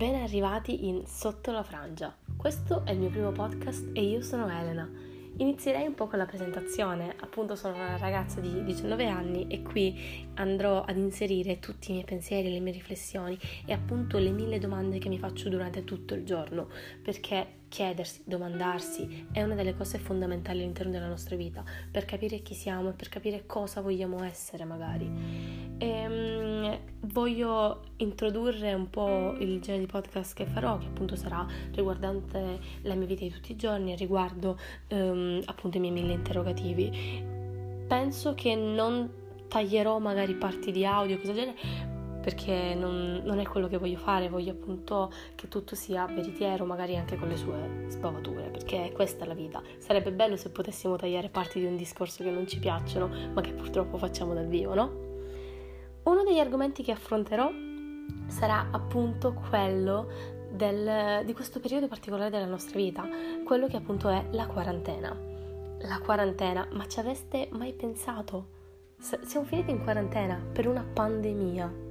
ben arrivati in Sotto la Frangia. Questo è il mio primo podcast e io sono Elena. Inizierei un po' con la presentazione, appunto sono una ragazza di 19 anni e qui andrò ad inserire tutti i miei pensieri, le mie riflessioni e appunto le mille domande che mi faccio durante tutto il giorno, perché chiedersi, domandarsi è una delle cose fondamentali all'interno della nostra vita, per capire chi siamo e per capire cosa vogliamo essere magari. E, um, voglio introdurre un po' il genere di podcast che farò, che appunto sarà riguardante la mia vita di tutti i giorni, riguardo um, appunto i miei mille interrogativi. Penso che non taglierò magari parti di audio, cosa del genere, perché non, non, è quello che voglio fare, voglio appunto che tutto sia veritiero, magari anche con le sue sbavature, perché questa è la vita. Sarebbe bello se potessimo tagliare parti di un discorso che non ci piacciono, ma che purtroppo facciamo dal vivo, no? Uno degli argomenti che affronterò sarà appunto quello del, di questo periodo particolare della nostra vita, quello che appunto è la quarantena. La quarantena, ma ci aveste mai pensato? siamo finiti in quarantena per una pandemia.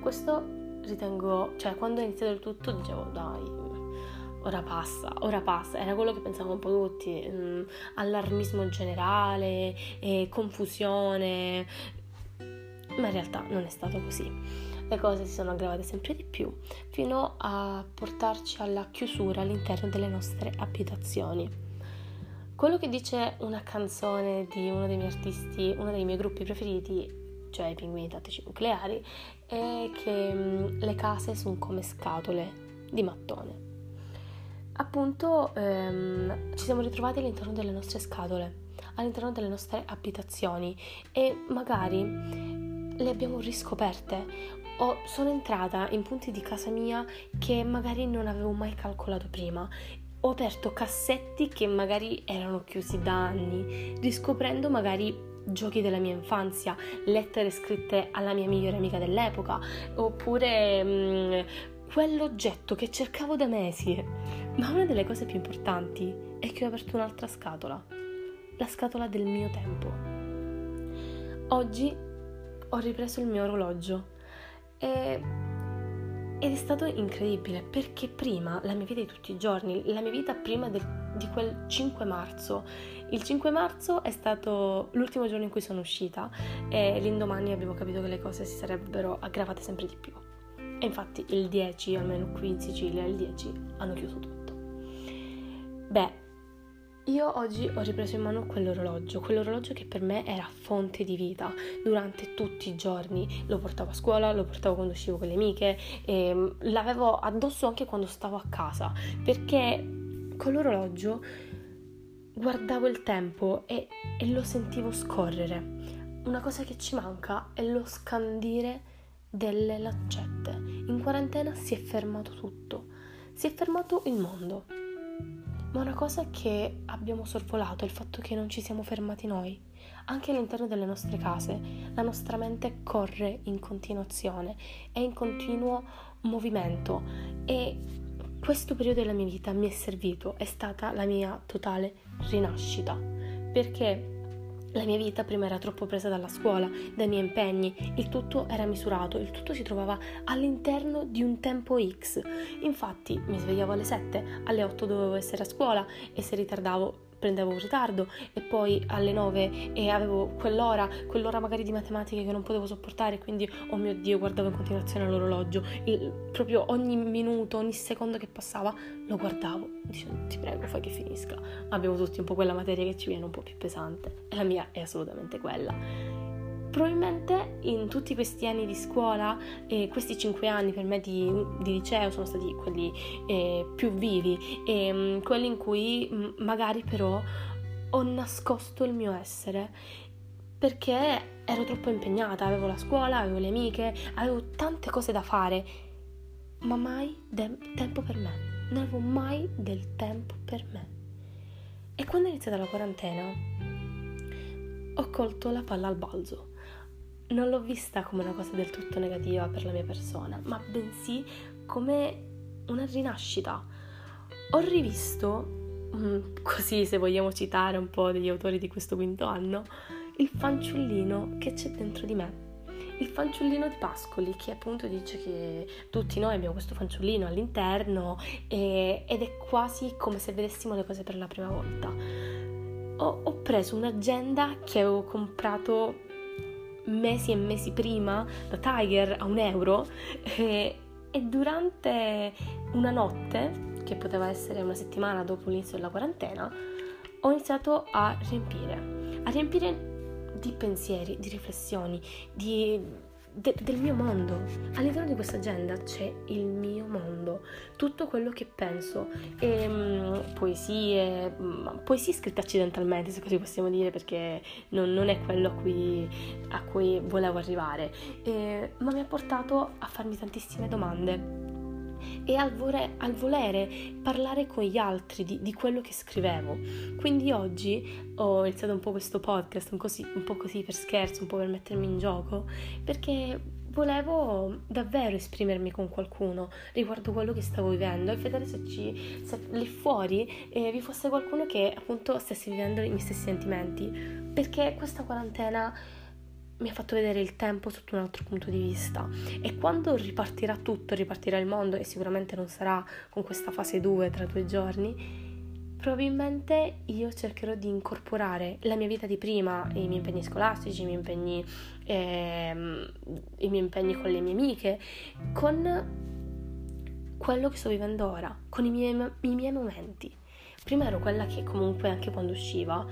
Questo ritengo, cioè quando è iniziato il tutto dicevo dai, ora passa, ora passa, era quello che pensavamo un po' tutti, mm, allarmismo generale, eh, confusione, ma in realtà non è stato così. Le cose si sono aggravate sempre di più fino a portarci alla chiusura all'interno delle nostre abitazioni. Quello che dice una canzone di uno dei miei artisti, uno dei miei gruppi preferiti, cioè i pinguini tattici nucleari, è che le case sono come scatole di mattone. Appunto ehm, ci siamo ritrovati all'interno delle nostre scatole, all'interno delle nostre abitazioni e magari le abbiamo riscoperte o sono entrata in punti di casa mia che magari non avevo mai calcolato prima ho aperto cassetti che magari erano chiusi da anni, riscoprendo magari giochi della mia infanzia, lettere scritte alla mia migliore amica dell'epoca, oppure mh, mm, quell'oggetto che cercavo da mesi. Ma una delle cose più importanti è che ho aperto un'altra scatola, la scatola del mio tempo. Oggi ho ripreso il mio orologio e ed è stato incredibile perché prima, la mia vita di tutti i giorni, la mia vita prima del, di quel 5 marzo, il 5 marzo è stato l'ultimo giorno in cui sono uscita e l'indomani abbiamo capito che le cose si sarebbero aggravate sempre di più. E infatti il 10, almeno qui in Sicilia, il 10 hanno chiuso tutto. Beh, io oggi ho ripreso in mano quell'orologio, quell'orologio che per me era fonte di vita durante tutti i giorni. Lo portavo a scuola, lo portavo quando uscivo con le amiche, e mm, l'avevo addosso anche quando stavo a casa, perché con l'orologio guardavo il tempo e, e lo sentivo scorrere. Una cosa che ci manca è lo scandire delle lancette. In quarantena si è fermato tutto, si è fermato il mondo ma una cosa che abbiamo sorvolato è il fatto che non ci siamo fermati noi. Anche all'interno delle nostre case la nostra mente corre in continuazione, è in continuo movimento e questo periodo della mia vita mi è servito, è stata la mia totale rinascita, perché la mia vita prima era troppo presa dalla scuola, dai miei impegni, il tutto era misurato, il tutto si trovava all'interno di un tempo X. Infatti mi svegliavo alle 7, alle 8 dovevo essere a scuola e se ritardavo prendevo ritardo e poi alle 9 e avevo quell'ora, quell'ora magari di matematica che non potevo sopportare, quindi oh mio Dio, guardavo in continuazione l'orologio, il, proprio ogni minuto, ogni secondo che passava lo guardavo, dicevo ti prego fai che finisca. Abbiamo tutti un po' quella materia che ci viene un po' più pesante. E la mia è assolutamente quella probabilmente in tutti questi anni di scuola e questi cinque anni per me di, di liceo sono stati quelli eh, più vivi e mh, mm, quelli in cui mm, magari però ho nascosto il mio essere perché ero troppo impegnata, avevo la scuola, avevo le amiche, avevo tante cose da fare, ma mai de- tempo per me. Non avevo mai del tempo per me. E quando è iniziata la quarantena, ho colto la palla al balzo non l'ho vista come una cosa del tutto negativa per la mia persona, ma bensì come una rinascita. Ho rivisto, mm, così se vogliamo citare un po' degli autori di questo quinto anno, il fanciullino che c'è dentro di me. il fanciullino di Pascoli che appunto dice che tutti noi abbiamo questo fanciullino all'interno e, ed è quasi come se vedessimo le cose per la prima volta. Ho, ho preso un'agenda che avevo comprato mesi e mesi prima da Tiger a un euro e, e durante una notte, che poteva essere una settimana dopo l'inizio della quarantena, ho iniziato a riempire, a riempire di pensieri, di riflessioni, di, de, del mio mondo. All'interno di questa agenda c'è il mio mondo, tutto quello che penso, e, um, poesie, um, poesie scritte accidentalmente, se così possiamo dire, perché non, non è quello a cui, a cui volevo arrivare, e, ma mi ha portato a farmi tantissime domande e al, vore, al volere parlare con gli altri di, di, quello che scrivevo. Quindi oggi ho iniziato un po' questo podcast, un, così, un po' così per scherzo, un po' per mettermi in gioco, perché volevo davvero esprimermi con qualcuno riguardo quello che stavo vivendo e vedere se, ci, se lì fuori eh, vi fosse qualcuno che appunto stesse vivendo i miei stessi sentimenti. Perché questa quarantena mi ha fatto vedere il tempo sotto un altro punto di vista e quando ripartirà tutto, ripartirà il mondo e sicuramente non sarà con questa fase 2 tra due giorni, probabilmente io cercherò di incorporare la mia vita di prima, i miei impegni scolastici, i miei impegni, ehm, i miei impegni con le mie amiche, con quello che sto vivendo ora, con i miei, i miei momenti. Prima ero quella che comunque anche quando usciva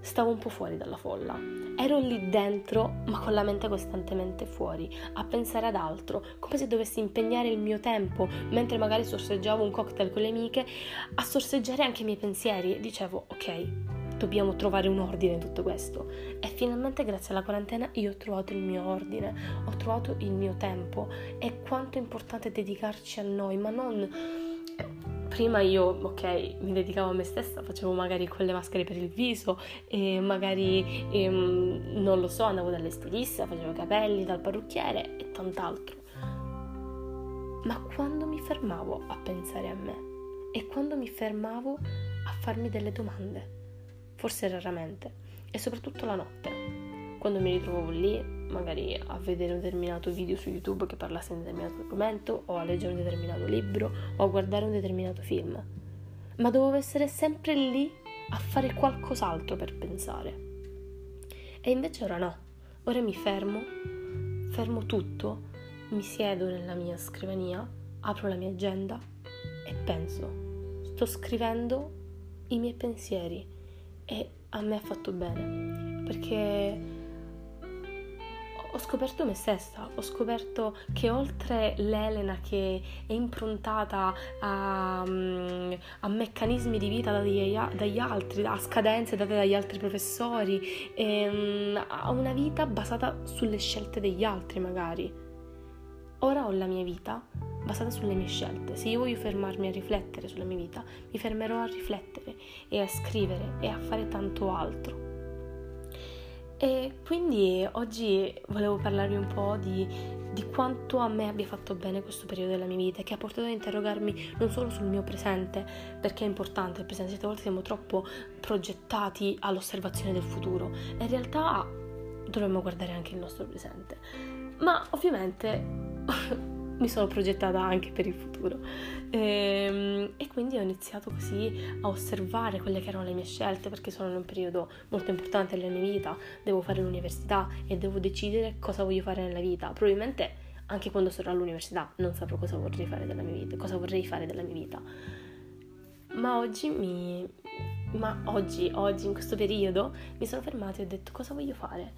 stavo un po' fuori dalla folla. Ero lì dentro, ma con la mente costantemente fuori, a pensare ad altro, come se dovessi impegnare il mio tempo, mentre magari sorseggiavo un cocktail con le amiche, a sorseggiare anche i miei pensieri dicevo, ok, dobbiamo trovare un ordine in tutto questo. E finalmente grazie alla quarantena io ho trovato il mio ordine, ho trovato il mio tempo e quanto è importante dedicarci a noi, ma non prima io, ok, mi dedicavo a me stessa, facevo magari quelle maschere per il viso e magari, ehm, non lo so, andavo dalle stiliste, facevo i capelli, dal parrucchiere e tant'altro. Ma quando mi fermavo a pensare a me e quando mi fermavo a farmi delle domande, forse raramente, e soprattutto la notte, quando mi ritrovavo lì magari a vedere un determinato video su YouTube che parlasse di un determinato argomento, o a leggere un determinato libro, o a guardare un determinato film. Ma dovevo essere sempre lì a fare qualcos'altro per pensare. E invece ora no. Ora mi fermo, fermo tutto, mi siedo nella mia scrivania, apro la mia agenda e penso. Sto scrivendo i miei pensieri e a me ha fatto bene perché ho scoperto me stessa, ho scoperto che oltre l'Elena che è improntata a, mm, a meccanismi di vita dagli, dagli, altri, a scadenze date dagli altri professori, ehm, a una vita basata sulle scelte degli altri magari. Ora ho la mia vita basata sulle mie scelte. Se io voglio fermarmi a riflettere sulla mia vita, mi fermerò a riflettere e a scrivere e a fare tanto altro. E quindi oggi volevo parlarvi un po' di, di, quanto a me abbia fatto bene questo periodo della mia vita, che ha portato ad interrogarmi non solo sul mio presente, perché è importante il presente, certe volte siamo troppo progettati all'osservazione del futuro, in realtà dovremmo guardare anche il nostro presente. Ma ovviamente mi sono progettata anche per il futuro e, ehm, e, quindi ho iniziato così a osservare quelle che erano le mie scelte perché sono in un periodo molto importante della mia vita, devo fare l'università e devo decidere cosa voglio fare nella vita. Probabilmente anche quando sarò all'università non saprò cosa vorrei fare della mia vita, cosa vorrei fare della mia vita. Ma oggi mi ma oggi, oggi in questo periodo mi sono fermata e ho detto cosa voglio fare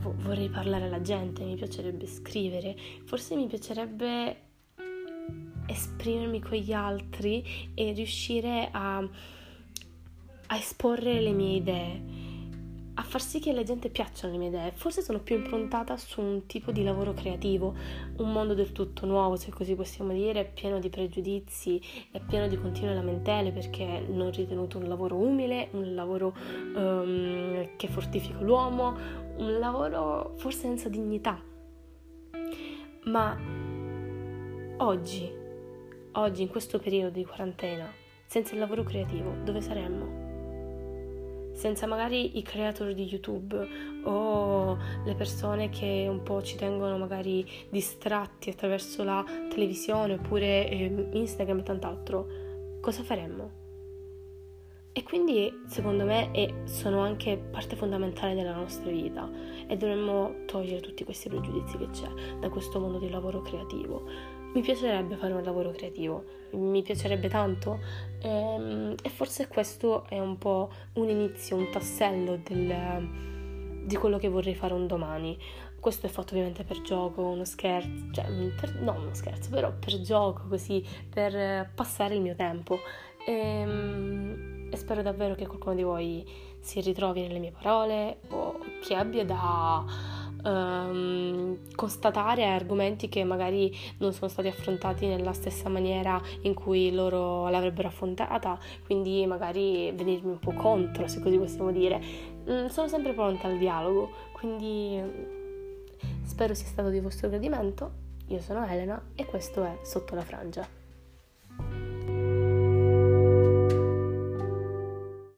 vorrei parlare alla gente, mi piacerebbe scrivere, forse mi piacerebbe esprimermi con gli altri e riuscire a, a esporre le mie idee a far sì che alla gente piacciono le mie idee. Forse sono più improntata su un tipo di lavoro creativo, un mondo del tutto nuovo, se così possiamo dire, pieno di pregiudizi e pieno di continue lamentele perché non ritenuto un lavoro umile, un lavoro um, che fortifica l'uomo, un lavoro forse senza dignità. Ma oggi, oggi in questo periodo di quarantena, senza il lavoro creativo, dove saremmo? senza magari i creator di YouTube o le persone che un po' ci tengono magari distratti attraverso la televisione oppure eh, Instagram e tant'altro, cosa faremmo? E quindi secondo me è, sono anche parte fondamentale della nostra vita e dovremmo togliere tutti questi pregiudizi che c'è da questo mondo del lavoro creativo. Mi piacerebbe fare un lavoro creativo, mi piacerebbe tanto e, ehm, e forse questo è un po' un inizio, un tassello del, di quello che vorrei fare un domani. Questo è fatto ovviamente per gioco, uno scherzo, cioè per, non uno scherzo, però per gioco, così, per passare il mio tempo. E, ehm, e spero davvero che qualcuno di voi si ritrovi nelle mie parole o che abbia da um, constatare argomenti che magari non sono stati affrontati nella stessa maniera in cui loro l'avrebbero affrontata, quindi magari venirmi un po' contro, se così possiamo dire. Mm, sono sempre pronta al dialogo, quindi spero sia stato di vostro gradimento. Io sono Elena e questo è Sotto la Frangia.